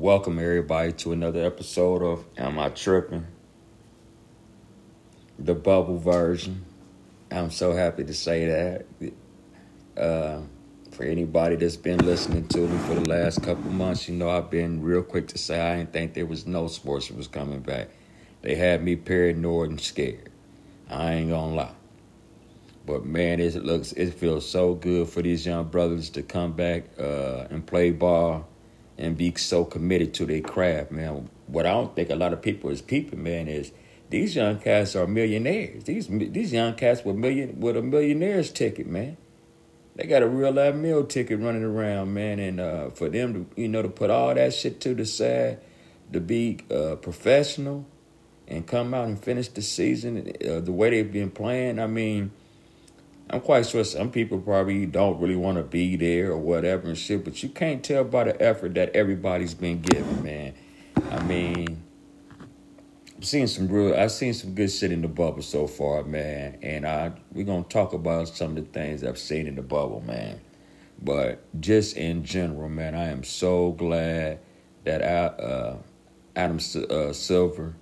welcome everybody to another episode of Am I Tripping? The bubble version. I'm so happy to say that. Uh, for anybody that's been listening to me for the last couple months, you know I've been real quick to say I didn't think there was no sports that was coming back. They had me paranoid and scared. I ain't gonna lie. But man, it looks it feels so good for these young brothers to come back uh, and play ball and be so committed to their craft, man. What I don't think a lot of people is peeping, man, is these young cats are millionaires. These these young cats with million with a millionaire's ticket, man. They got a real life meal ticket running around, man, and uh, for them to you know to put all that shit to the side, to be uh, professional, and come out and finish the season uh, the way they've been playing. I mean, I'm quite sure some people probably don't really want to be there or whatever and shit, but you can't tell by the effort that everybody's been giving, man. I mean, I've seen some real, I've seen some good shit in the bubble so far, man, and I we're gonna talk about some of the things I've seen in the bubble, man. But just in general, man, I am so glad that I, uh, Adam uh, Silver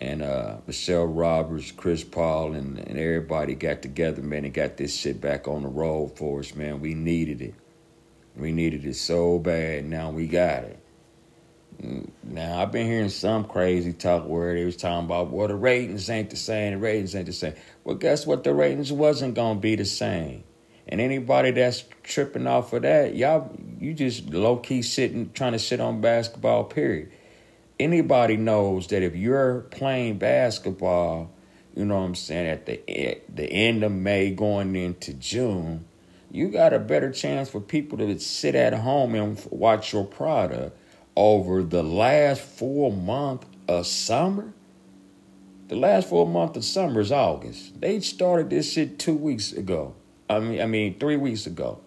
and uh, Michelle Roberts, Chris Paul, and, and everybody got together, man, and got this shit back on the road for us, man. We needed it. We needed it so bad. Now we got it. Mm, now I've been hearing some crazy talk where they was talking about, well, the ratings ain't the same. The ratings ain't the same. Well, guess what? The ratings wasn't gonna be the same. And anybody that's tripping off of that, y'all, you just low key sitting trying to sit on basketball. Period anybody knows that if you're playing basketball, you know what I'm saying, at the the end of May going into June, you got a better chance for people to sit at home and watch your product over the last four month of summer. The last four month of summer is August. They started this shit two weeks ago. I mean, I mean three weeks ago,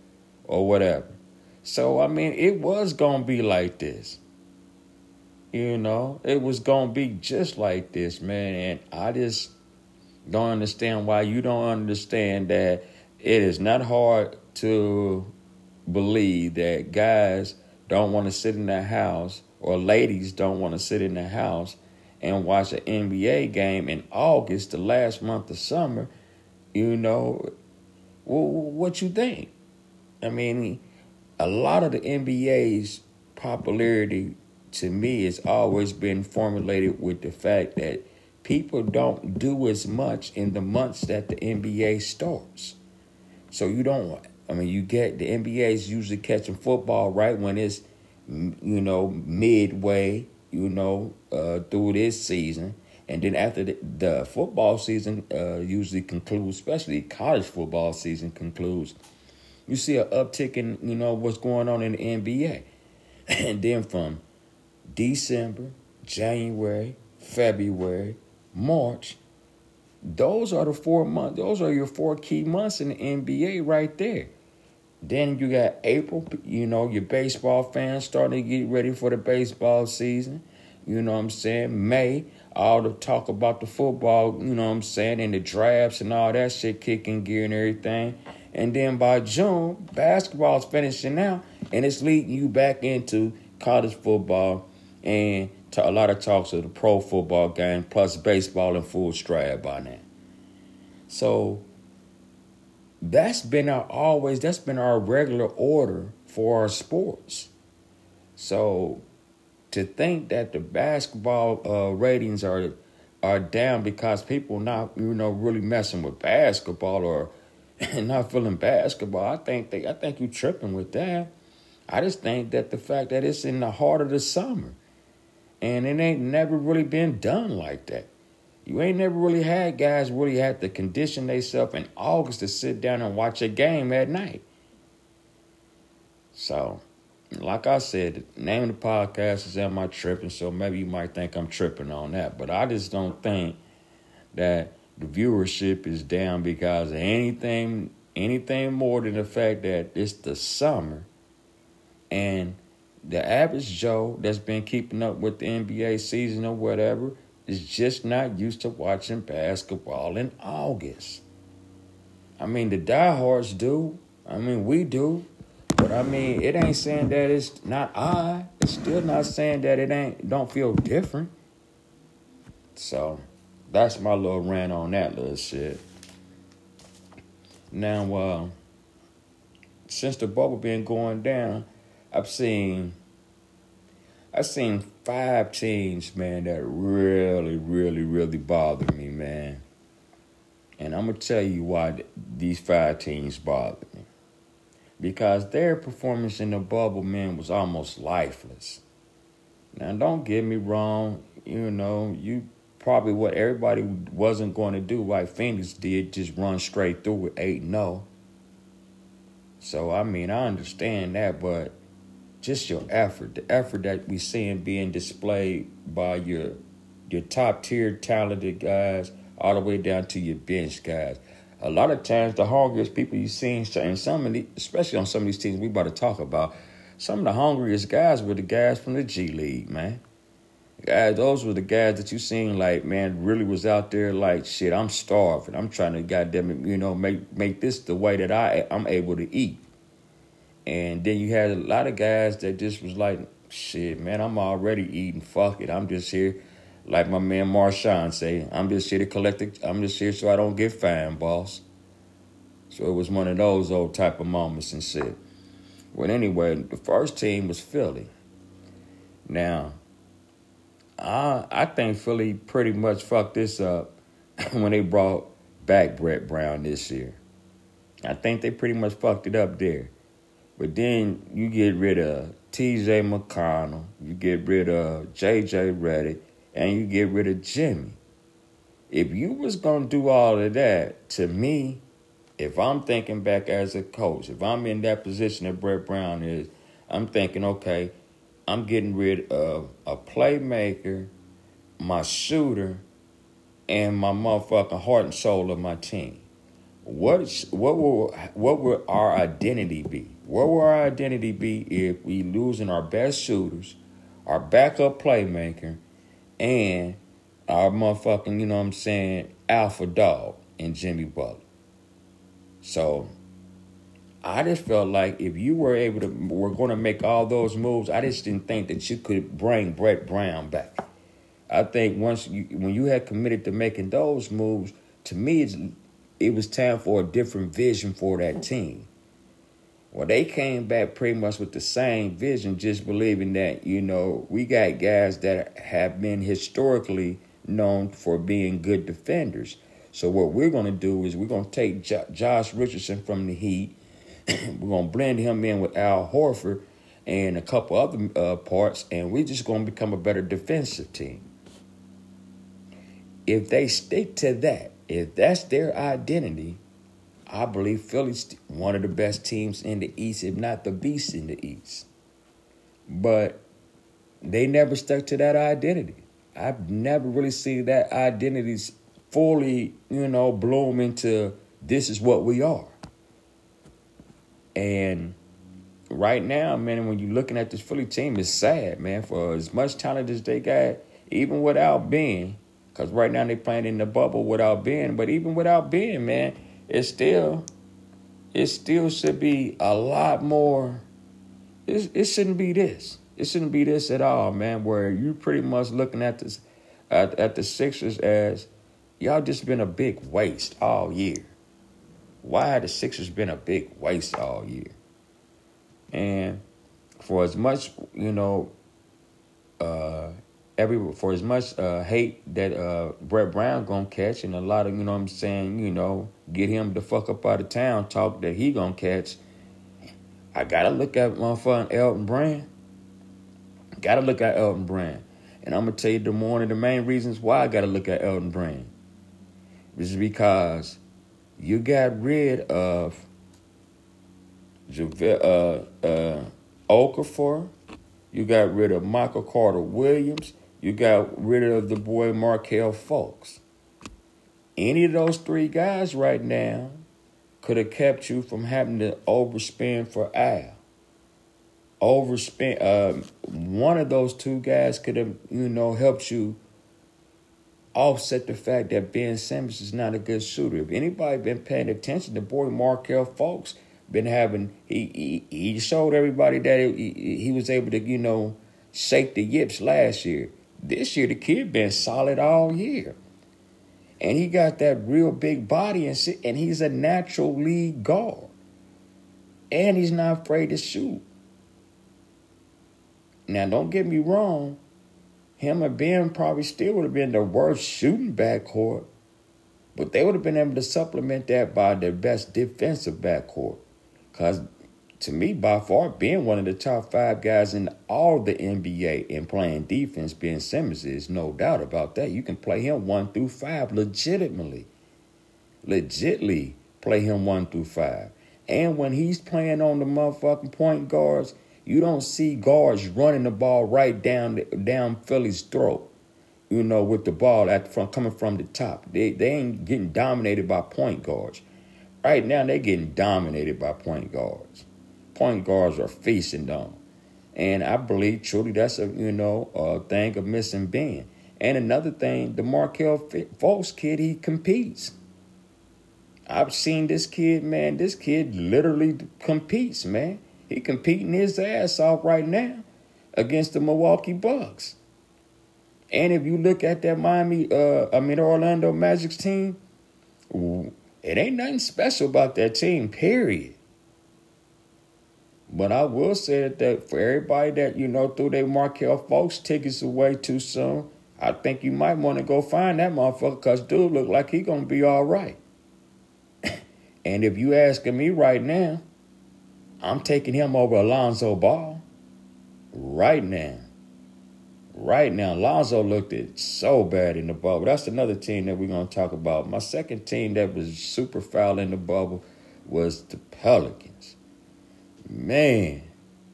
or whatever. So I mean, it was gonna be like this. You know, it was going to be just like this, man. And I just don't understand why you don't understand that it is not hard to believe that guys don't want to sit in the house or ladies don't want to sit in the house and watch an NBA game in August, the last month of summer. You know, what you think? I mean, a lot of the NBA's popularity to me it's always been formulated with the fact that people don't do as much in the months that the NBA starts. So you don't I mean you get the NBA is usually catching football right when it's you know midway, you know, uh, through this season. And then after the, the football season uh, usually concludes, especially college football season concludes, you see an uptick in you know what's going on in the NBA, and then from December, January, February, March. Those are the four months. Those are your four key months in the NBA right there. Then you got April, you know, your baseball fans starting to get ready for the baseball season. You know what I'm saying? May, all the talk about the football, you know what I'm saying, and the drafts and all that shit kicking gear and everything. And then by June, basketball's finishing out and it's leading you back into college football and to a lot of talks of the pro football game, plus baseball in full stride by now. So that's been our always that's been our regular order for our sports. So to think that the basketball uh, ratings are are down because people not you know really messing with basketball or not feeling basketball, I think they I think you tripping with that. I just think that the fact that it's in the heart of the summer and it ain't never really been done like that. You ain't never really had guys really had to condition themselves in August to sit down and watch a game at night. So, like I said, the name of the podcast is Am I Tripping? So maybe you might think I'm tripping on that. But I just don't think that the viewership is down because of anything anything more than the fact that it's the summer and the average Joe that's been keeping up with the NBA season or whatever is just not used to watching basketball in August. I mean, the diehards do. I mean, we do. But I mean, it ain't saying that it's not I. It's still not saying that it ain't don't feel different. So that's my little rant on that little shit. Now, uh, since the bubble been going down, I've seen I've seen five teams, man, that really, really, really bother me, man. And I'm gonna tell you why these five teams bother me. Because their performance in the bubble, man, was almost lifeless. Now, don't get me wrong, you know, you probably what everybody wasn't going to do like Phoenix did, just run straight through with 8 0. So, I mean, I understand that, but just your effort, the effort that we seeing being displayed by your your top tier talented guys all the way down to your bench guys. A lot of times, the hungriest people you seen, and some of the, especially on some of these teams we about to talk about, some of the hungriest guys were the guys from the G League, man. Guys, those were the guys that you seen like, man, really was out there like, shit, I'm starving. I'm trying to goddamn it, you know, make make this the way that I I'm able to eat. And then you had a lot of guys that just was like, shit, man, I'm already eating. Fuck it. I'm just here, like my man Marshawn say, I'm just here to collect it. I'm just here so I don't get fined, boss. So it was one of those old type of moments and shit. Well, anyway, the first team was Philly. Now, I I think Philly pretty much fucked this up when they brought back Brett Brown this year. I think they pretty much fucked it up there. But then you get rid of T.J. McConnell, you get rid of J.J. Redick, and you get rid of Jimmy. If you was gonna do all of that, to me, if I'm thinking back as a coach, if I'm in that position that Brett Brown is, I'm thinking, okay, I'm getting rid of a playmaker, my shooter, and my motherfucking heart and soul of my team. What what will what will our identity be? What will our identity be if we losing our best shooters, our backup playmaker, and our motherfucking, you know what I'm saying, alpha dog and Jimmy Butler? So I just felt like if you were able to were to make all those moves, I just didn't think that you could bring Brett Brown back. I think once you when you had committed to making those moves, to me it was time for a different vision for that team. Well, they came back pretty much with the same vision, just believing that, you know, we got guys that have been historically known for being good defenders. So what we're going to do is we're going to take Josh Richardson from the Heat. we're going to blend him in with Al Horford and a couple other uh, parts, and we're just going to become a better defensive team. If they stick to that, if that's their identity, I believe Philly's one of the best teams in the East, if not the beast in the East. But they never stuck to that identity. I've never really seen that identity fully, you know, bloom into this is what we are. And right now, man, when you're looking at this Philly team, it's sad, man. For as much talent as they got, even without Ben, because right now they're playing in the bubble without Ben, but even without Ben, man, it still it still should be a lot more. It, it shouldn't be this. It shouldn't be this at all man where you pretty much looking at this at, at the sixers as y'all just been a big waste all year. Why the sixers been a big waste all year? And for as much you know uh every for as much uh, hate that uh, Brett Brown gonna catch, and a lot of you know what I'm saying, you know, get him the fuck up out of town talk that he gonna catch. I gotta look at motherfucking Elton Brand. Gotta look at Elton Brand, and I'm gonna tell you the of the main reasons why I gotta look at Elton Brand. This is because you got rid of uh, uh, Okafor. You got rid of Michael Carter Williams. You got rid of the boy Markelle Fultz. Any of those three guys right now could have kept you from having to overspend for Al. Overspend. Uh, one of those two guys could have, you know, helped you offset the fact that Ben Simmons is not a good shooter. If anybody been paying attention, the boy Markelle Fultz been having. He he, he showed everybody that he, he was able to you know shake the yips last year. This year the kid been solid all year, and he got that real big body and and he's a natural lead guard, and he's not afraid to shoot. Now don't get me wrong, him and Ben probably still would have been the worst shooting backcourt, but they would have been able to supplement that by their best defensive backcourt. Because to me, by far, being one of the top five guys in all the NBA and playing defense, Ben Simmons is no doubt about that. You can play him one through five legitimately. Legitly play him one through five. And when he's playing on the motherfucking point guards, you don't see guards running the ball right down down Philly's throat. You know, with the ball at from coming from the top. They they ain't getting dominated by point guards. Right now they're getting dominated by point guards. Point guards are feasting them. And I believe truly that's a you know a thing of missing Ben. And another thing, the Markelle Fultz kid, he competes. I've seen this kid, man. This kid literally competes, man. He competing his ass off right now against the Milwaukee Bucks. And if you look at that Miami, uh, I mean Orlando Magic's team, it ain't nothing special about that team. Period. But I will say that for everybody that you know threw their Markelle Fultz tickets away too soon, I think you might want to go find that motherfucker because dude look like he gonna be all right. and if you asking me right now, I'm taking him over Alonzo Ball right now. Right now, Alonzo looked it so bad in the bubble. That's another team that we're to talk about. My second team that was super foul in the bubble was the Pelicans. Man,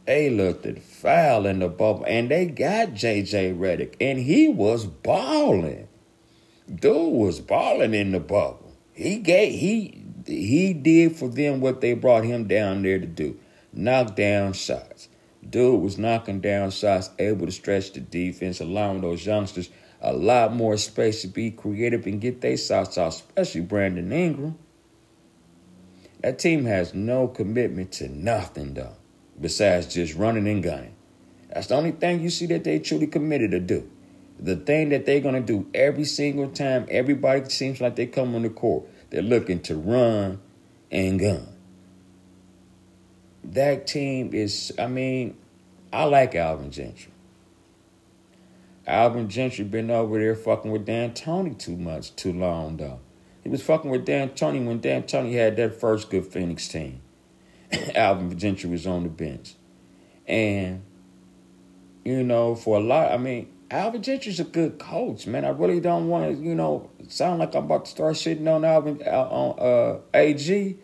they looked at foul in the bubble, and they got JJ Redick, and he was balling. Dude was balling in the bubble. He gave he he did for them what they brought him down there to do knock down shots. Dude was knocking down shots, able to stretch the defense, allowing those youngsters a lot more space to be creative and get their shots out, especially Brandon Ingram. That team has no commitment to nothing, though, besides just running and gunning. That's the only thing you see that they truly committed to do. The thing that they're going to do every single time everybody seems like they come on the court, they're looking to run and gun that team is, I mean, I like Alvin Gentry. Alvin Gentry been over there fucking with D'Antoni too much, too long though. He was fucking with D'Antoni when D'Antoni had that first good Phoenix team. Alvin Gentry was on the bench. And, you know, for a lot, I mean, Alvin Gentry's a good coach, man. I really don't want to, you know, sound like I'm about to start shitting on Alvin on uh, AG,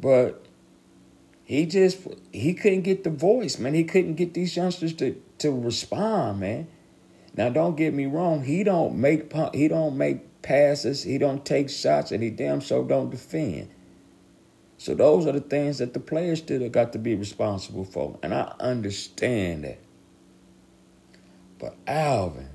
but he just he couldn't get the voice, man. He couldn't get these youngsters to to respond, man. Now don't get me wrong, he don't make he don't make passes, he don't take shots, and he damn so don't defend. So those are the things that the players still got to be responsible for, and I understand that. But Alvin,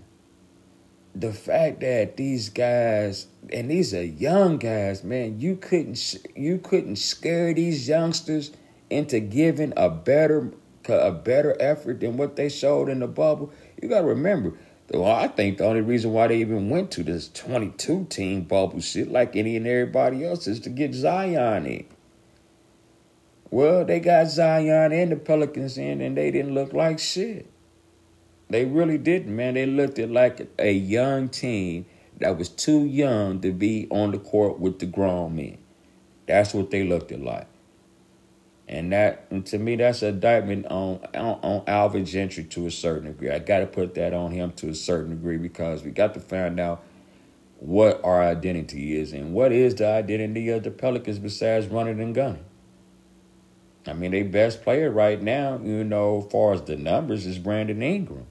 the fact that these guys and these are young guys, man, you couldn't you couldn't scare these youngsters into giving a better a better effort than what they showed in the bubble. You got to remember, well, I think the only reason why they even went to this 22 team bubble shit, like any and everybody else, is to get Zion in. Well, they got Zion and the Pelicans in, and they didn't look like shit. They really didn't, man. They looked like a young team that was too young to be on the court with the grown men. That's what they looked like. And that, and to me, that's a indictment on, on, on Alvin Gentry to a certain degree. I got to put that on him to a certain degree because we got to find out what our identity is and what is the identity of the Pelicans besides running and gunning. I mean, their best player right now, you know, as far as the numbers, is Brandon Ingram.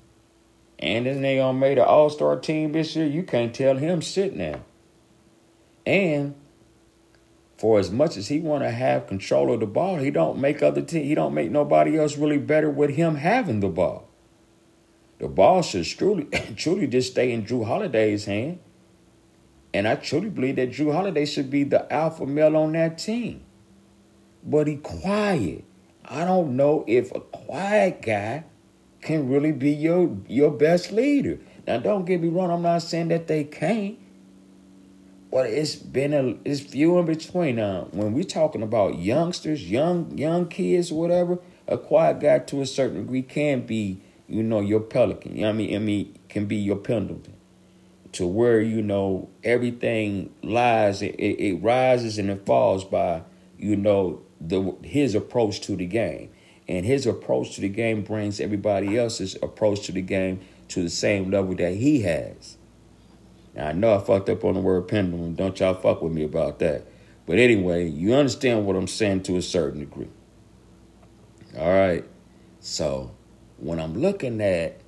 And then they on made an All Star team this year. You can't tell him shit now. And for as much as he want to have control of the ball, he don't make other team. He don't make nobody else really better with him having the ball. The ball should truly, truly just stay in Jrue Holiday's hand. And I truly believe that Jrue Holiday should be the alpha male on that team. but he quiet. I don't know if a quiet guy can really be your your best leader. Now, don't get me wrong. I'm not saying that they can't, but it's been a it's few in between. Now, when we're talking about youngsters, young young kids, whatever, a quiet guy to a certain degree can be, you know, your pelican. You know I mean, I mean, can be your pendleton to where you know everything lies it, it, it, rises and it falls by you know the his approach to the game and his approach to the game brings everybody else's approach to the game to the same level that he has now, i know i fucked up on the word pendulum don't y'all fuck with me about that but anyway you understand what i'm saying to a certain degree all right so when i'm looking at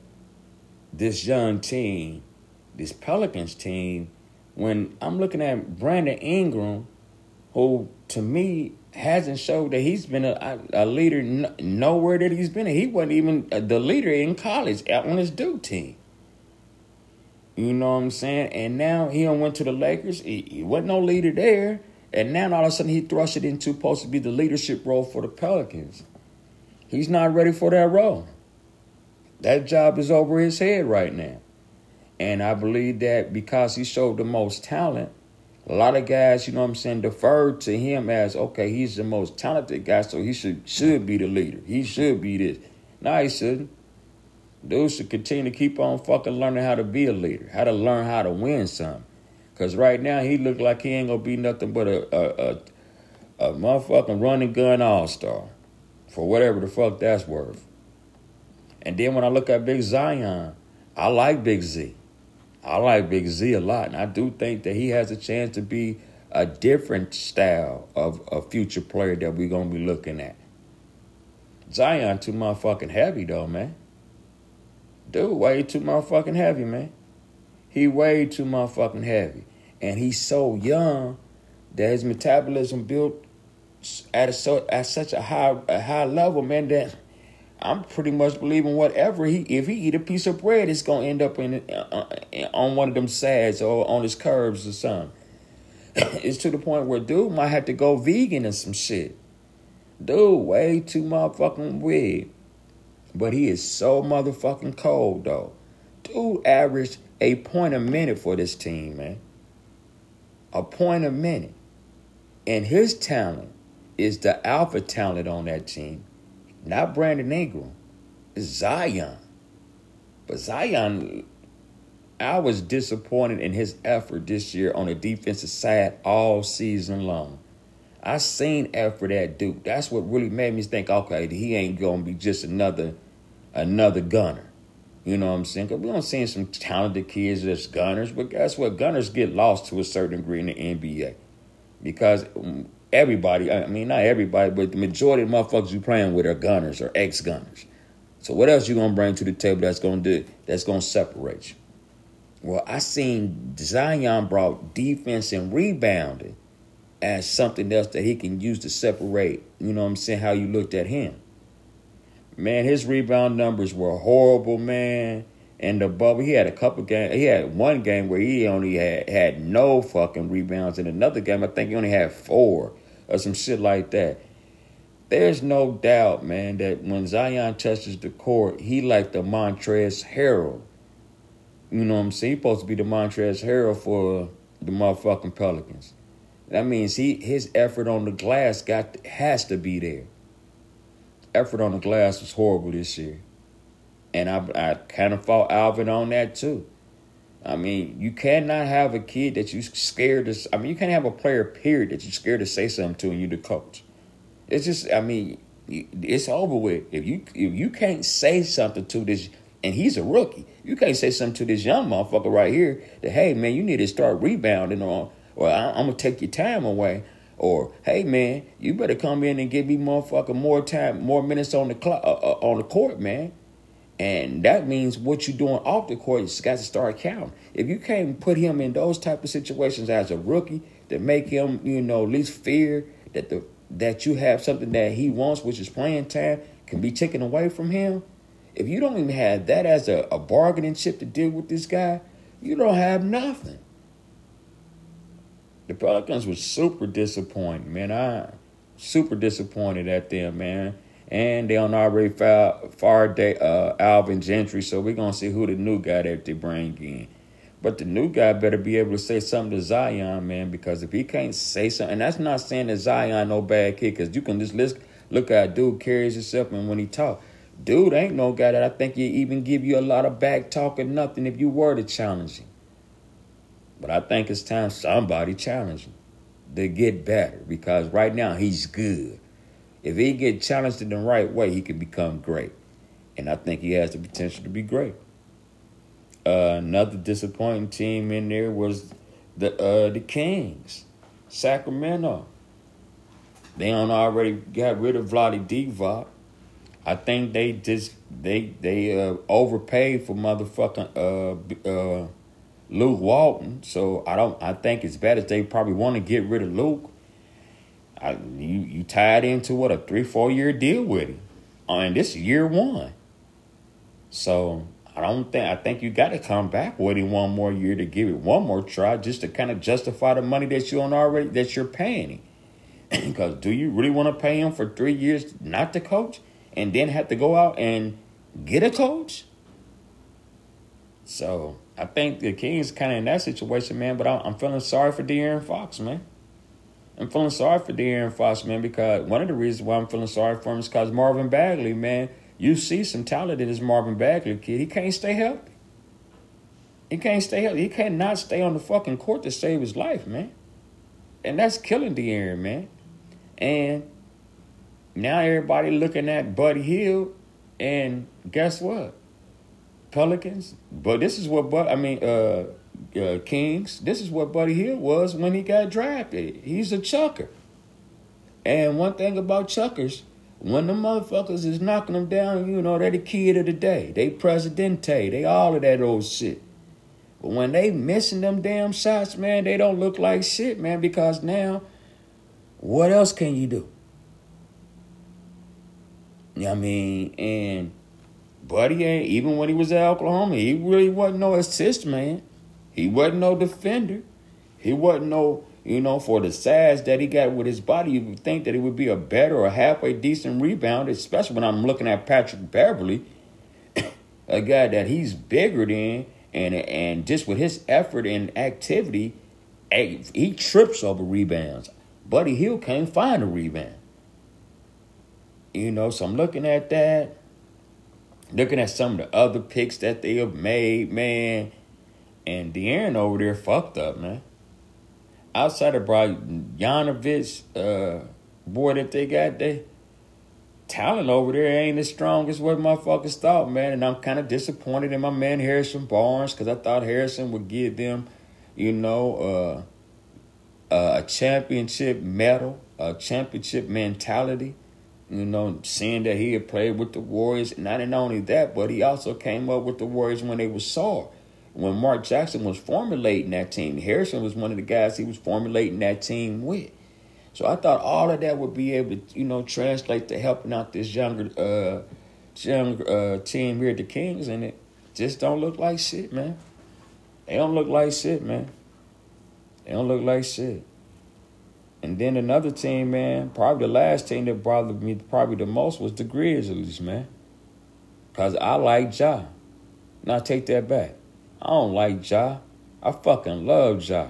this young team this Pelicans team, when I'm looking at Brandon Ingram, who to me hasn't showed that he's been a, a leader nowhere that he's been. He wasn't even the leader in college on his Duke team. You know what I'm saying? And now he went to the Lakers. He, he wasn't no leader there. And now all of a sudden he thrust it into supposed to be the leadership role for the Pelicans. He's not ready for that role. That job is over his head right now. And I believe that because he showed the most talent, a lot of guys, you know what I'm saying, deferred to him as okay, he's the most talented guy, so he should should be the leader. He should be this. No, he shouldn't. Dude should continue to keep on fucking learning how to be a leader, how to learn how to win some. Cause right now he look like he ain't gonna be nothing but a a, a, a motherfucking running gun all star, for whatever the fuck that's worth. And then when I look at Big Zion, I like Big Z. I like Big Z a lot, and I do think that he has a chance to be a different style of a future player that we're gonna be looking at. Zion too motherfucking heavy though, man. Dude, way too motherfucking heavy, man. He way too motherfucking heavy, and he's so young that his metabolism built at a so at such a high a high level, man. That I'm pretty much believing whatever he if he eat a piece of bread, it's gonna end up in uh, uh on one of them sads or on his curves or something. it's to the point where dude might have to go vegan and some shit. Dude, way too motherfucking weird. But he is so motherfucking cold though. Dude averaged a point a minute for this team, man. A point a minute. And his talent is the alpha talent on that team not Brandon Ingram. It's Zion. But Zion, I was disappointed in his effort this year on the defensive side all season long. I seen effort at Duke. That's what really made me think, okay, he ain't gonna be just another another gunner. You know what I'm saying? Cause we don't see some talented kids that's gunners, but guess what? Gunners get lost to a certain degree in the NBA because mm, everybody, I mean, not everybody, but the majority of the motherfuckers you playing with are gunners or ex gunners. So what else you gonna bring to the table that's gonna do that's gonna separate you? Well, I seen Zion brought defense and rebounding as something else that he can use to separate, you know what I'm saying, how you looked at him. Man, his rebound numbers were horrible, man. And the bubble, he had a couple games. He had one game where he only had had no fucking rebounds. In another game, I think he only had four or some shit like that. There's no doubt, man, that when Zion touches the court, he like the Montrezl Harrell. You know what I'm saying? He's supposed to be the Montrezl Harrell for the motherfucking Pelicans. That means he his effort on the glass got has to be there. Effort on the glass was horrible this year. And I I kind of fought Alvin on that too. I mean, you cannot have a kid that you scared to. I mean, you can't have a player period that you're scared to say something to, and you the coach. It's just, I mean, it's over with. If you if you can't say something to this, and he's a rookie, you can't say something to this young motherfucker right here that hey man, you need to start rebounding on, or I'm gonna take your time away. Or hey man, you better come in and give me motherfucker more time, more minutes on the clock, uh, uh, on the court, man. And that means what you're doing off the court has got to start counting. If you can't put him in those type of situations as a rookie that make him, you know, at least fear that the that you have something that he wants, which is playing time, can be taken away from him. If you don't even have that as a, a bargaining chip to deal with this guy, you don't have nothing. The Pelicans was super disappointing, man. I Super disappointed at them, man. And they on already far, far day, uh, Alvin Gentry, so we're gonna see who the new guy that they bring in. But the new guy better be able to say something to Zion, man, because if he can't say something, and that's not saying that Zion no bad kid, because you can just list, look at dude carries himself, and when he talk, dude ain't no guy that I think you even give you a lot of back talk or nothing if you were to challenge him. But I think it's time somebody challenge him to get better because right now he's good. If he get challenged in the right way, he can become great. And I think he has the potential to be great. Uh, another disappointing team in there was the uh, the Kings, Sacramento. They on already got rid of Vlade Divac. I think they just they they uh, overpaid for motherfucking uh uh Luke Walton. So I don't. I think it's better they probably want to get rid of Luke. I, you you tied into what a three four year deal with him, uh, and this year one. So I don't think I think you got to come back with him one more year to give it one more try, just to kind of justify the money that you on already that you're paying him. Because do you really want to pay him for three years not to coach, and then have to go out and get a coach? So I think the Kings kind of in that situation, man. But I'm, feeling sorry for De'Aaron Fox, man. I'm feeling sorry for De'Aaron Fox, man, because one of the reasons why I'm feeling sorry for him is because Marvin Bagley, man, you see some talent in this Marvin Bagley kid. He can't stay healthy. He can't stay healthy. He cannot stay on the fucking court to save his life, man. And that's killing De'Aaron, man. And now everybody looking at Buddy Hield, and guess what? Pelicans. But this is what but I mean uh, uh, Kings. This is what Buddy Hield was when he got drafted. He's a chucker. And one thing about chuckers, when the motherfuckers is knocking them down, you know, they're the kid of the day. They presidente. They all of that old shit. But when they missing them damn shots, man, they don't look like shit, man, because now, what else can you do? I mean, and Buddy ain't even when he was at Oklahoma, he really wasn't no assist man. He wasn't no defender. He wasn't no, you know, for the size that he got with his body, you would think that he would be a better or halfway decent rebounder, especially when I'm looking at Patrick Beverley, a guy that he's bigger than, and and just with his effort and activity, he trips over rebounds. Buddy Hield can't find a rebound. You know, so I'm looking at that looking at some of the other picks that they have made, man, and De'Aaron over there fucked up, man. Outside of Brian Yanovich, uh, boy that they got there, talent over there ain't as strong as what motherfuckers thought, man. And I'm kind of disappointed in my man Harrison Barnes because I thought Harrison would give them, you know, uh, uh, a championship medal, a championship mentality. You know, seeing that he had played with the Warriors, not only that, but he also came up with the Warriors when they were sore. When Mark Jackson was formulating that team, Harrison was one of the guys he was formulating that team with. So I thought all of that would be able to, you know, translate to helping out this younger, uh, young uh, team here at the Kings, and it just don't look like shit, man. They don't look like shit, man. They don't look like shit. And then another team, man, probably the last team that bothered me probably the most was the Grizzlies, man. Cause I like Ja. Now take that back. I don't like Ja. I fucking love Ja.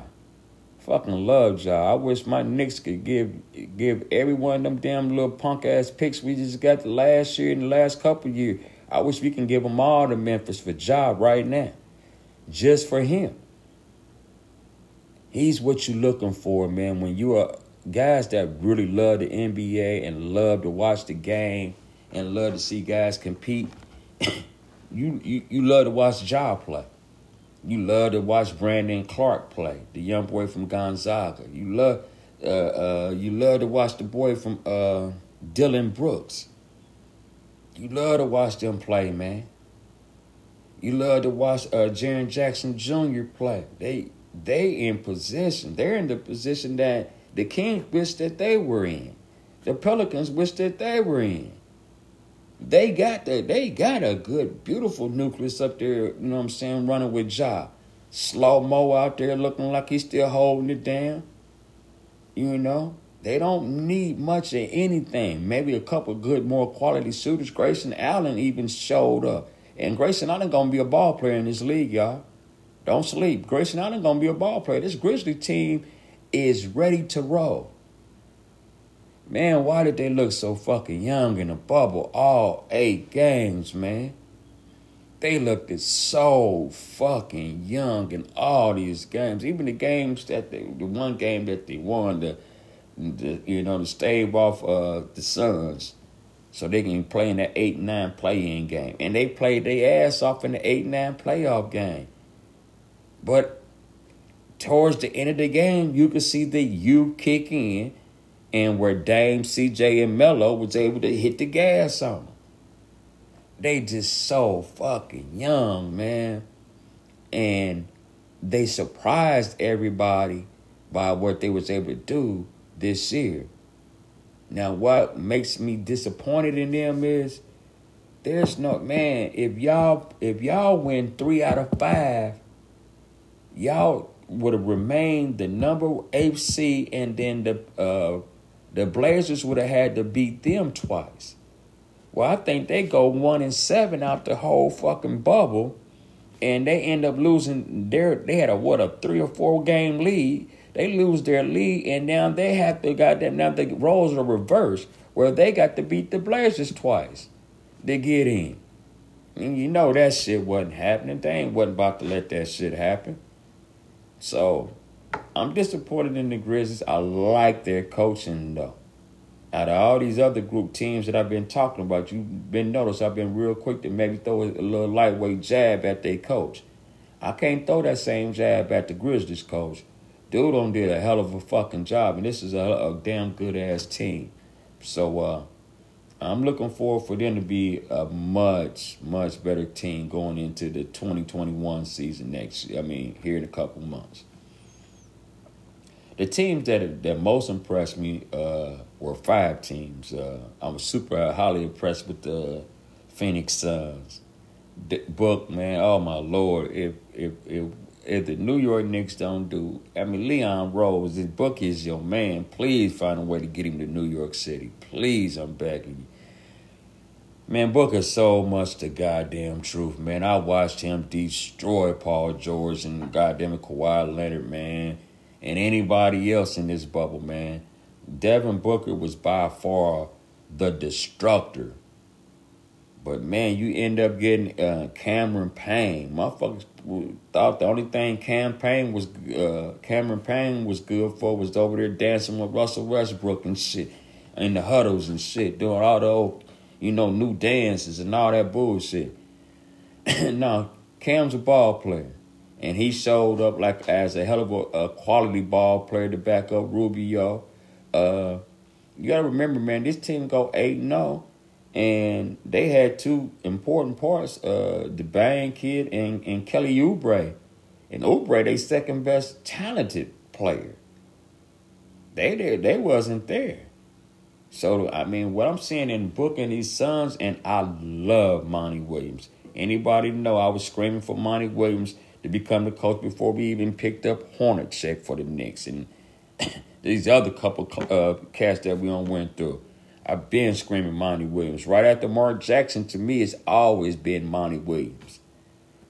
Fucking love Ja. I wish my Knicks could give give every one of them damn little punk ass picks we just got the last year and the last couple years. I wish we can give them all to Memphis for Ja right now. Just for him. He's what you're looking for, man. When you are guys that really love the NBA and love to watch the game and love to see guys compete, you, you you love to watch Ja play. You love to watch Brandon Clarke play, the young boy from Gonzaga. You love uh, uh, you love to watch the boy from uh, Dillon Brooks. You love to watch them play, man. You love to watch uh, Jaren Jackson Jr. play. They they in position. They're in the position that the Kings wish that they were in. The Pelicans wish that they were in. They got the, they got a good, beautiful nucleus up there, you know what I'm saying, running with Ja. Slow Mo out there looking like he's still holding it down. You know? They don't need much of anything. Maybe a couple good, more quality shooters. Grayson Allen even showed up. And Grayson Allen gonna be a ball player in this league, y'all. Don't sleep. Grayson Allen gonna be a ball player. This Grizzly team is ready to roll. Man, why did they look so fucking young in the bubble all eight games, man? They looked so fucking young in all these games. Even the games that they, the one game that they won, the, the you know, to stave off uh, the Suns, so they can play in that eight nine play-in game, and they played their ass off in the eight nine playoff game. But towards the end of the game, you could see the U kick in, and where Dame, CJ, and Melo was able to hit the gas on them. They just so fucking young, man. And they surprised everybody by what they was able to do this year. Now, what makes me disappointed in them is there's no man. If y'all if y'all win three out of five, y'all would have remained the number eight seed, and then the uh, the Blazers would have had to beat them twice. Well, I think they go one and seven out the whole fucking bubble, and they end up losing their. They had a what a three or four game lead. They lose their lead, and now they have to goddamn now the roles are reversed, where they got to beat the Blazers twice to get in. And you know that shit wasn't happening. They ain't wasn't about to let that shit happen. So I'm disappointed in the Grizzlies. I like their coaching though. Out of all these other group teams that I've been talking about, you've been noticed I've been real quick to maybe throw a little lightweight jab at their coach. I can't throw that same jab at the Grizzlies coach. Dude on did a hell of a fucking job, and this is a, a damn good ass team. So uh, I'm looking forward for them to be a much, much better team going into the 2021 season next year. I mean, here in a couple months. The teams that that most impressed me uh, were five teams. Uh, I was super highly impressed with the Phoenix Suns. The book, man, oh my lord! If if if if the New York Knicks don't do, I mean Leon Rose, this book is your man. Please find a way to get him to New York City. Please, I'm begging you. Man, Booker so much the goddamn truth, man. I watched him destroy Paul George and goddamn Kawhi Leonard, man, and anybody else in this bubble, man. Devin Booker was by far the destructor. But man, you end up getting uh, Cameron Payne. Motherfuckers thought the only thing Cam Payne was uh, Cameron Payne was good for was over there dancing with Russell Westbrook and shit in the huddles and shit, doing all the old you know, new dances and all that bullshit. now, Cam's a ball player. And he showed up like as a hell of a, a quality ball player to back up Rubio. Uh, you gotta remember, man, this team go 8 0. And they had two important parts, uh, the Bang kid and, and Kelly Oubre. And Oubre, they second best talented player. They there, they wasn't there. So I mean, what I'm seeing in booking these Suns, and I love Monty Williams. Anybody know I was screaming for Monty Williams to become the coach before we even picked up Hornacek for the Knicks and these other couple uh, cats that we on went through. I've been screaming Monty Williams. Right after Mark Jackson, to me, it's always been Monty Williams.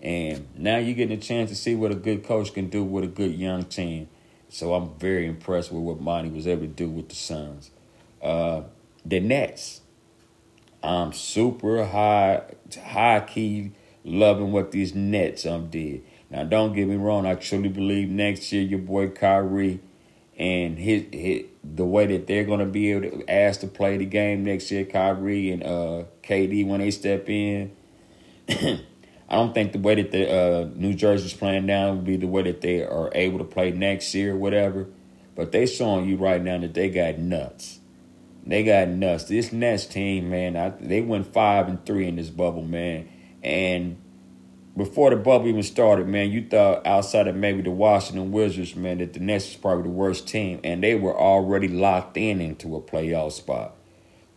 And now you're getting a chance to see what a good coach can do with a good young team. So I'm very impressed with what Monty was able to do with the Suns. Uh, the Nets. I'm super high, high key loving what these Nets um did. Now, don't get me wrong. I truly believe next year your boy Kyrie and his, his the way that they're gonna be able to ask to play the game next year, Kyrie and uh, KD when they step in. I don't think the way that the uh, New Jersey's playing now will be the way that they are able to play next year, or whatever. But they showing you right now that they got nuts. They got nuts. This Nets team, man, I, they went five and three in this bubble, man. And before the bubble even started, man, you thought outside of maybe the Washington Wizards, man, that the Nets was probably the worst team, and they were already locked in into a playoff spot.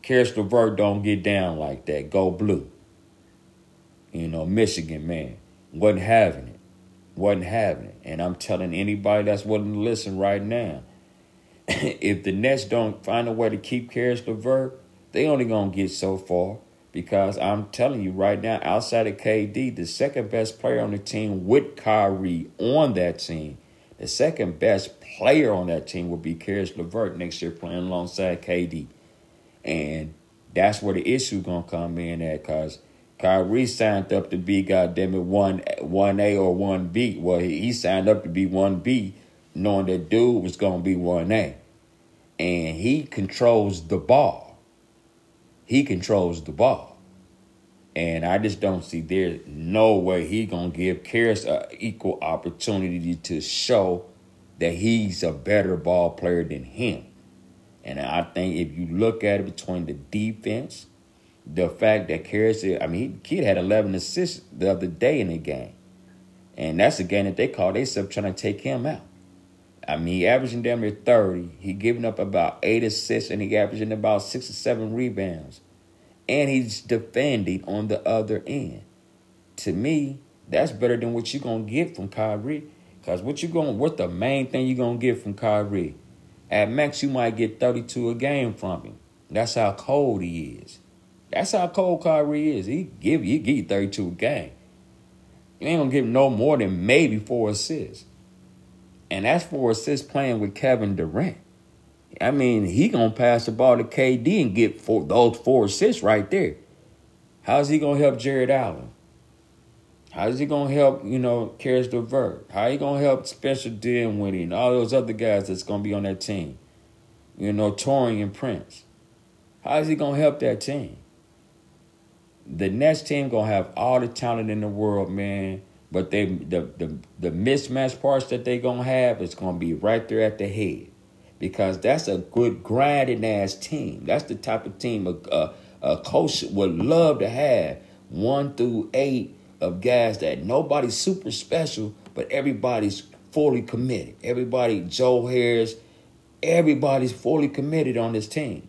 Caris LeVert don't get down like that. Go blue. You know, Michigan, man, wasn't having it. Wasn't having it. And I'm telling anybody that's willing to listen right now, if the Nets don't find a way to keep Caris LeVert, they only gonna get so far. Because I'm telling you right now, outside of KD, the second best player on the team with Kyrie on that team, the second best player on that team will be Caris LeVert next year playing alongside KD. And that's where the issue gonna come in at because Kyrie signed up to be goddamn it one one A or one B. Well, he, he signed up to be one B, knowing that dude was gonna be one A, and he controls the ball. He controls the ball, and I just don't see there's no way he gonna give Caris an equal opportunity to show that he's a better ball player than him. And I think if you look at it between the defense, the fact that Caris, I mean, he, kid had 11 assists the other day in the game. And that's a game that they called call themselves trying to take him out. I mean, he averaging damn near 30. He giving up about eight assists and he averaging about six or seven rebounds. And he's defending on the other end. To me, that's better than what you're gonna get from Kyrie. Cause what you're going what the main thing you're gonna get from Kyrie? At max, you might get 32 a game from him. That's how cold he is. That's how cold Kyrie is. He give he give you 32 a game. You ain't gonna give him no more than maybe four assists. And that's four assists playing with Kevin Durant. I mean, he gonna pass the ball to KD and get four, those four assists right there. How's he gonna help Jarrett Allen? How's he gonna help, you know, Caris LeVert? How he gonna help Spencer Dinwiddie and all those other guys that's gonna be on that team? You know, Taurean Prince. How is he gonna help that team? The next team gonna have all the talent in the world, man. But they the the, the mismatch parts that they gonna have is gonna be right there at the head. Because that's a good grinding ass team. That's the type of team a, a, a coach would love to have. One through eight of guys that nobody's super special, but everybody's fully committed. Everybody, Joe Harris, everybody's fully committed on this team.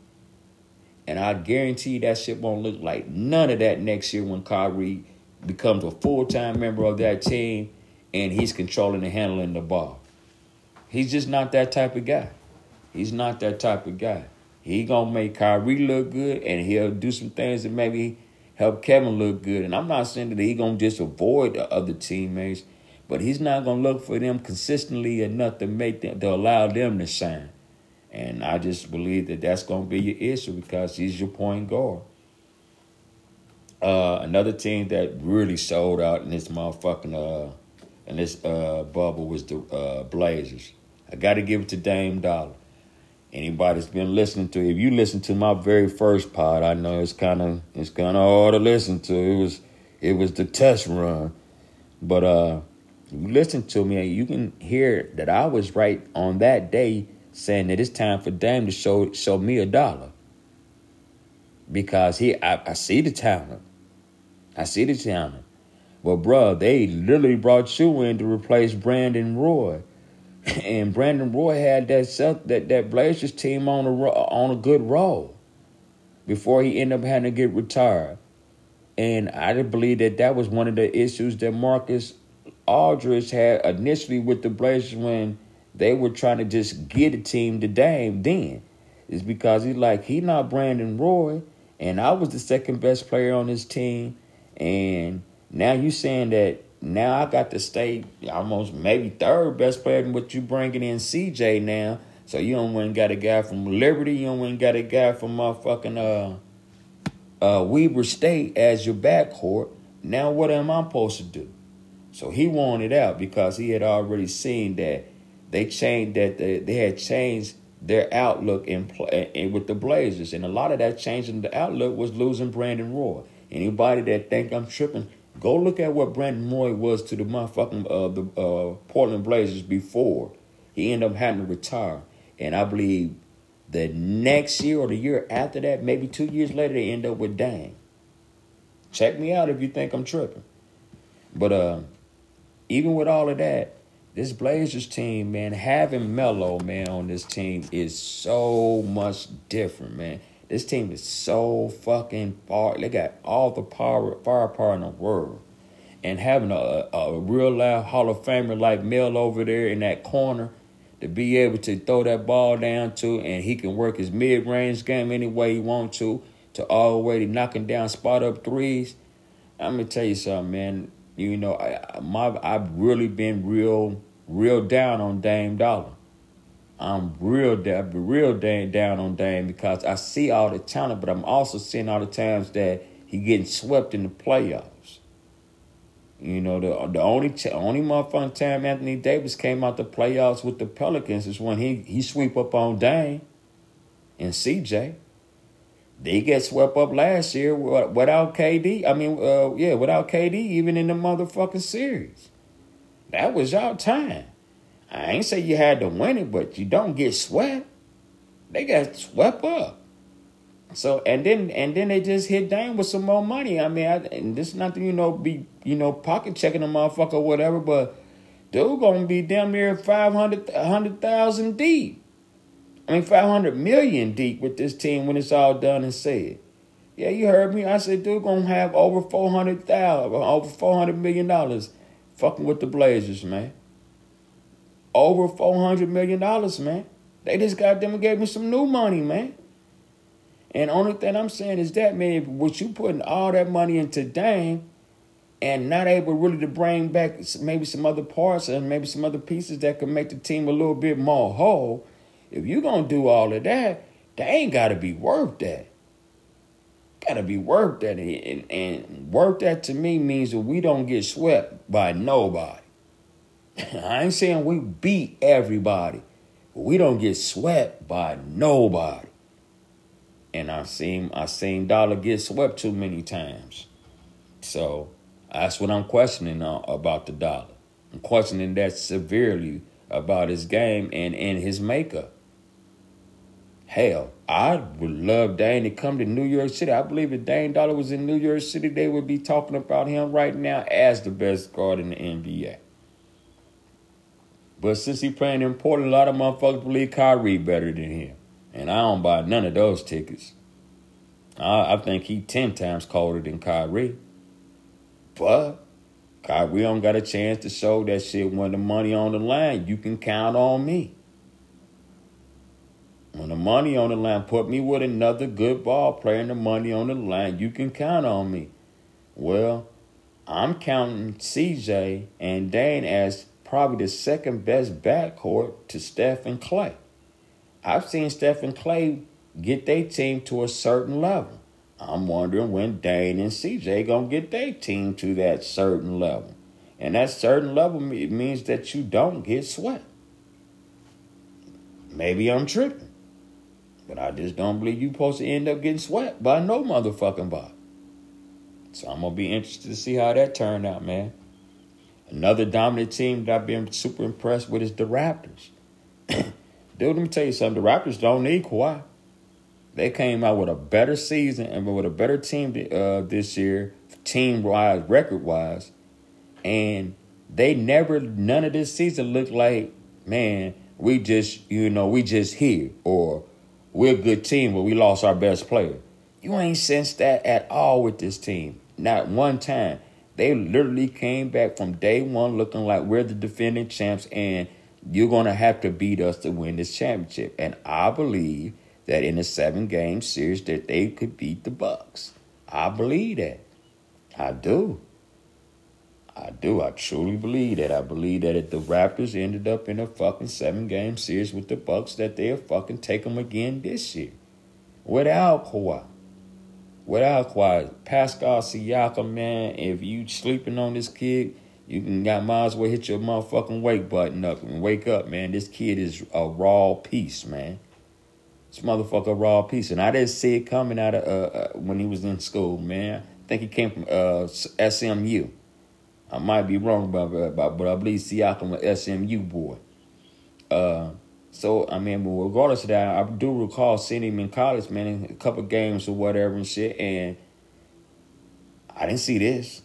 And I guarantee that shit won't look like none of that next year when Kyrie becomes a full time member of that team and he's controlling and handling the ball. He's just not that type of guy. He's not that type of guy. He gonna make Kyrie look good and he'll do some things that maybe help Kevin look good. And I'm not saying that he's going to just avoid the other teammates, but he's not to look for them consistently enough to make them, to allow them to shine. And I just believe that that's to be your issue because he's your point guard. Uh, another team that really sold out in this motherfucking uh, in this uh, bubble was the uh, Blazers. I got to give it to Dame Dollar. Anybody's been listening to if you listen to my very first pod i know it's kind of it's kind of hard to listen to. It was it was the test run. But uh you listen to me and you can hear that i was right on that day saying that it's time for Dame to show show me a dollar because he I, I see the talent i see the talent but bro they literally brought you in to replace brandon roy and Brandon Roy had that self, that that Blazers team on a on a good roll before he ended up having to get retired. And I believe that that was one of the issues that Marcus Aldridge had initially with the Blazers when they were trying to just get a team to Dame. Then is because he's like he not Brandon Roy, and I was the second best player on this team, and now you saying that now I got to stay almost maybe third best player than what you bringing in CJ now. So you don't went got a guy from Liberty. You don't went got a guy from motherfucking uh, uh, Weber State as your backcourt. Now what am I supposed to do? So he wanted out because he had already seen that they changed that they, they had changed their outlook in, in with the Blazers, and a lot of that changing the outlook was losing Brandon Roy. Anybody that think I'm tripping, Go look at what Brandon Roy was to the motherfucking uh, the uh, Portland Blazers before he ended up having to retire. And I believe the next year or the year after that, maybe two years later, they end up with Dame. Check me out if you think I'm tripping. But uh, even with all of that, this Blazers team, man, having Melo, man, on this team is so much different, man. This team is so fucking far. They got all the power, firepower in the world. And having a, a real life Hall of Famer like Mel over there in that corner, to be able to throw that ball down to, and he can work his mid range game any way he want to, to already knocking down spot up threes. I'm gonna tell you something, man. You know, I, my I've really been real, real down on Dame Dollar. I'm real down, real down, down on Dame because I see all the talent, but I'm also seeing all the times that he getting swept in the playoffs. You know, the the only t- only motherfucking time Anthony Davis came out the playoffs with the Pelicans is when he he sweep up on Dame and CJ. They get swept up last year without KD. I mean, uh, yeah, without KD, even in the motherfucking series. That was y'all time. I ain't say you had to win it, but you don't get swept. They got swept up. So and then and then they just hit Dame with some more money. I mean, I, and this is nothing you know be you know pocket checking a motherfucker or whatever, but dude gonna be damn near 500 100,000 deep. I mean, five hundred million deep with this team when it's all done and said. Yeah, you heard me. I said, dude, gonna have over four hundred thousand, over four hundred million dollars, fucking with the Blazers, man. Over four hundred million dollars, man. They just got them and gave me some new money, man. And only thing I'm saying is that, man, what you putting all that money into Dame and not able really to bring back maybe some other parts and maybe some other pieces that could make the team a little bit more whole, if you're going to do all of that, they ain't got to be worth that. Got to be worth that. And, and worth that to me means that we don't get swept by nobody. I ain't saying we beat everybody, but we don't get swept by nobody and I seen I seen Dollar get swept too many times. So that's what I'm questioning uh, about the Dollar. I'm questioning that severely about his game and, and his makeup. Hell, I would love Dame to come to New York City. I believe if Dame Dollar was in New York City, they would be talking about him right now as the best guard in the NBA. But since he playing in Portland, a lot of motherfuckers believe Kyrie better than him. And I don't buy none of those tickets. I, I think he 10 times colder than Kyrie. But Kyrie don't got a chance to show that shit when the money on the line. You can count on me. When the money on the line, put me with another good ball player and the money on the line. You can count on me. Well, I'm counting CJ and Dame as probably the second best backcourt to Steph and Klay. I've seen Steph and Klay get their team to a certain level. I'm wondering when Dame and CJ gonna get their team to that certain level. And that certain level means that you don't get swept. Maybe I'm tripping. But I just don't believe you supposed to end up getting swept by no motherfucking body. So I'm gonna be interested to see how that turned out, man. Another dominant team that I've been super impressed with is the Raptors. Dude, let me tell you something. The Raptors don't need Kawhi. They came out with a better season and with a better team uh, this year, team wise, record wise, and they never none of this season looked like, man, we just you know we just here or we're a good team, but we lost our best player. You ain't sensed that at all with this team. Not one time. They literally came back from day one looking like we're the defending champs and you're going to have to beat us to win this championship. And I believe that in a seven game series that they could beat the Bucks. I believe that. I do. I do. I truly believe that. I believe that if the Raptors ended up in a fucking seven game series with the Bucks, that they'll fucking take them again this year. Without Kawhi. Without Kawhi. Pascal Siakam, man, if you sleeping on this kid, you can got might as well hit your motherfucking wake button up and wake up, man. This kid is a raw piece, man. This motherfucker raw piece, and I didn't see it coming out of uh, uh, when he was in school, man. I think he came from uh, SMU. I might be wrong about that, but I believe Siakam was SMU boy. Uh, so I mean, regardless of that, I do recall seeing him in college, man, in a couple games or whatever and shit, and I didn't see this.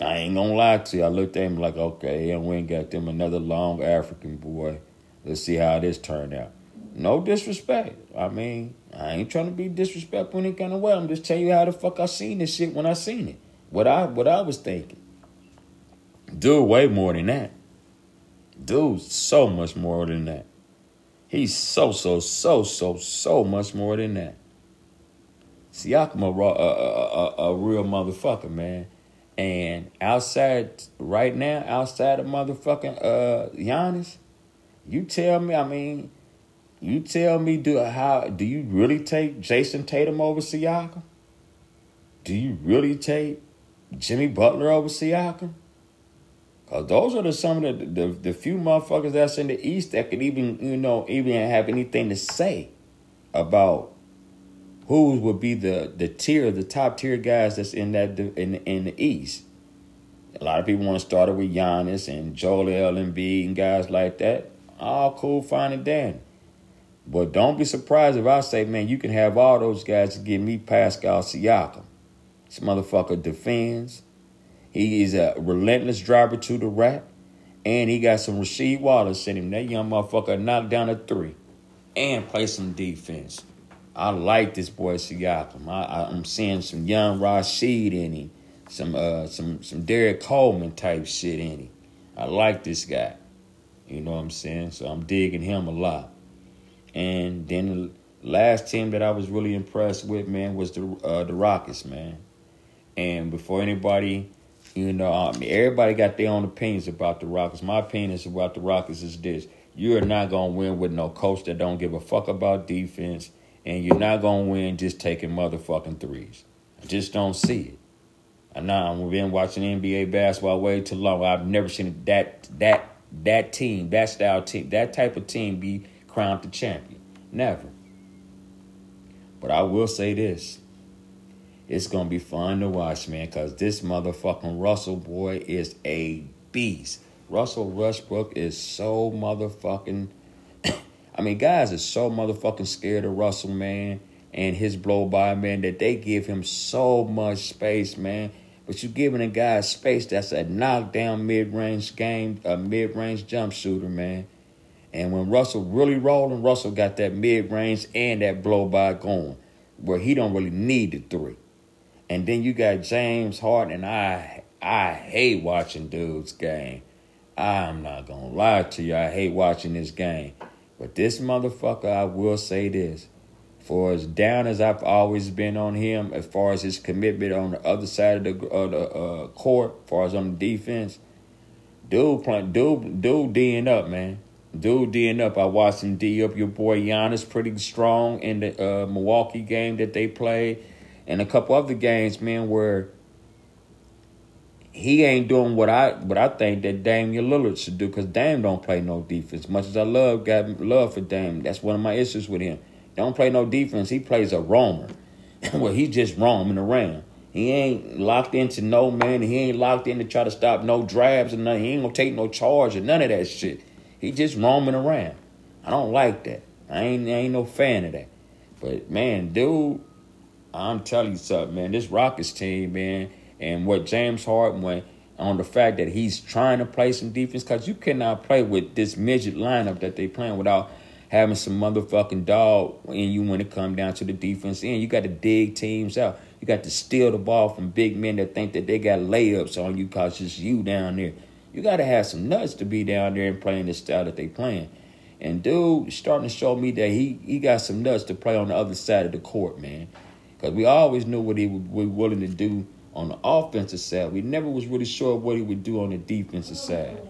I ain't gonna lie to you. I looked at him like, okay, and we ain't got them another long African boy. Let's see how this turned out. No disrespect. I mean, I ain't trying to be disrespectful in any kind of way. I'm just telling you how the fuck I seen this shit when I seen it. What I what I was thinking. Do way more than that. Dude's so much more than that. He's so, so, so, so, so much more than that. Siakam a, a, a, a, real motherfucker, man. And outside, right now, outside of motherfucking uh, Giannis, you tell me, I mean, you tell me, do how do you really take Jayson Tatum over Siakam? Do you really take Jimmy Butler over Siakam? Cause those are the some of the, the, the few motherfuckers that's in the East that could even you know even have anything to say about who would be the the tier the top tier guys that's in that in in the East. A lot of people want to start it with Giannis and Joel Embiid and guys like that. All cool, fine and dandy. But don't be surprised if I say, man, you can have all those guys to give me Pascal Siakam. This motherfucker defends. He is a relentless driver to the rack. And he got some Rasheed Wallace in him. That young motherfucker knocked down a three and play some defense. I like this boy Siakam. I, am seeing some young Rasheed in him, some uh, some some Derrick Coleman type shit in him. I like this guy. You know what I'm saying? So I'm digging him a lot. And then the last team that I was really impressed with, man, was the uh, the Rockets, man. And before anybody, you know, everybody got their own opinions about the Rockets. My opinion about the Rockets is this: you are not gonna win with no coach that don't give a fuck about defense, and you're not gonna win just taking motherfucking threes. I just don't see it. And now I've been watching NBA basketball way too long. I've never seen that that that team, that style team, that type of team be crowned the champion. Never. But I will say this it's gonna be fun to watch, man, because this motherfucking Russell boy is a beast. Russell Westbrook is so motherfucking. I mean, guys are so motherfucking scared of Russell, man, and his blow by, man, that they give him so much space, man. But you giving a guy space that's a knockdown mid range game, a mid range jump shooter, man. And when Russell really rolling, Russell got that mid range and that blow by going, where he don't really need the three. And then you got James Harden, and I I hate watching dudes game. I'm not gonna lie to you, I hate watching this game. But this motherfucker, I will say this. For as down as I've always been on him, as far as his commitment on the other side of the, uh, the uh, court, as far as on the defense, dude, dude, dude, D'ing up, man. Dude, D'ing up. I watched him D up your boy Giannis pretty strong in the uh, Milwaukee game that they played and a couple other games, man, where he ain't doing what I what I think that Damian Lillard should do because Dame don't play no defense. Much as I love got love for Dame, that's one of my issues with him. Don't play no defense. He plays a roamer. well, he's just roaming around. He ain't locked into no man. He ain't locked in to try to stop no drabs or nothing. He ain't gonna take no charge or none of that shit. He just roaming around. I don't like that. I ain't I ain't no fan of that. But man, dude, I'm telling you something, man. This Rockets team, man, and what James Harden went on the fact that he's trying to play some defense, because you cannot play with this midget lineup that they playing without having some motherfucking dog in you when it come down to the defense end. You got to dig teams out. You got to steal the ball from big men that think that they got layups on you because it's you down there. You got to have some nuts to be down there and playing the style that they playing. And dude, starting to show me that he he got some nuts to play on the other side of the court, man. Because we always knew what he was willing to do on the offensive side. We never was really sure what he would do on the defensive side.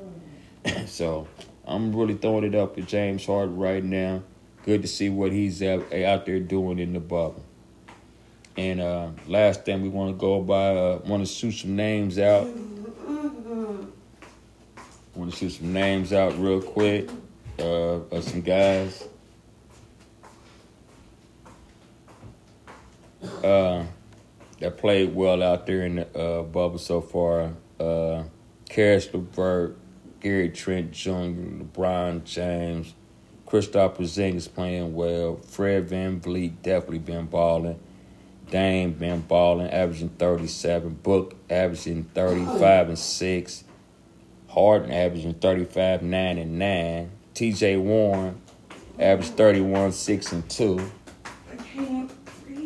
so I'm really throwing it up to James Harden right now. Good to see what he's out, out there doing in the bubble. And uh, last thing we want to go by, uh, want to shoot some names out. Want to shoot some names out real quick uh, of some guys uh, that played well out there in the uh, bubble so far. Uh, Caris LeVert, Gary Trent Jr., LeBron James, Kristaps Porzingis playing well. Fred VanVleet definitely been balling. Dame been balling, averaging 37. Book averaging 35 and 6. Harden averaging 35, 9 and 9. TJ Warren averaged 31, 6 and 2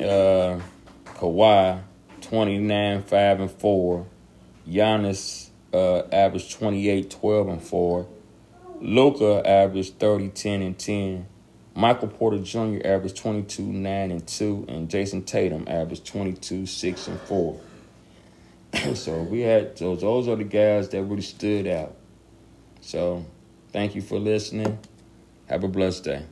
uh, Kawhi, 29, 5 and 4. Giannis uh, averaged 28, 12 and 4. Luka averaged 30, 10, and 10. Michael Porter Jr. averaged 22, 9, and 2. And Jayson Tatum averaged 22, 6, and 4. so we had those those are the guys that really stood out. So thank you for listening. Have a blessed day.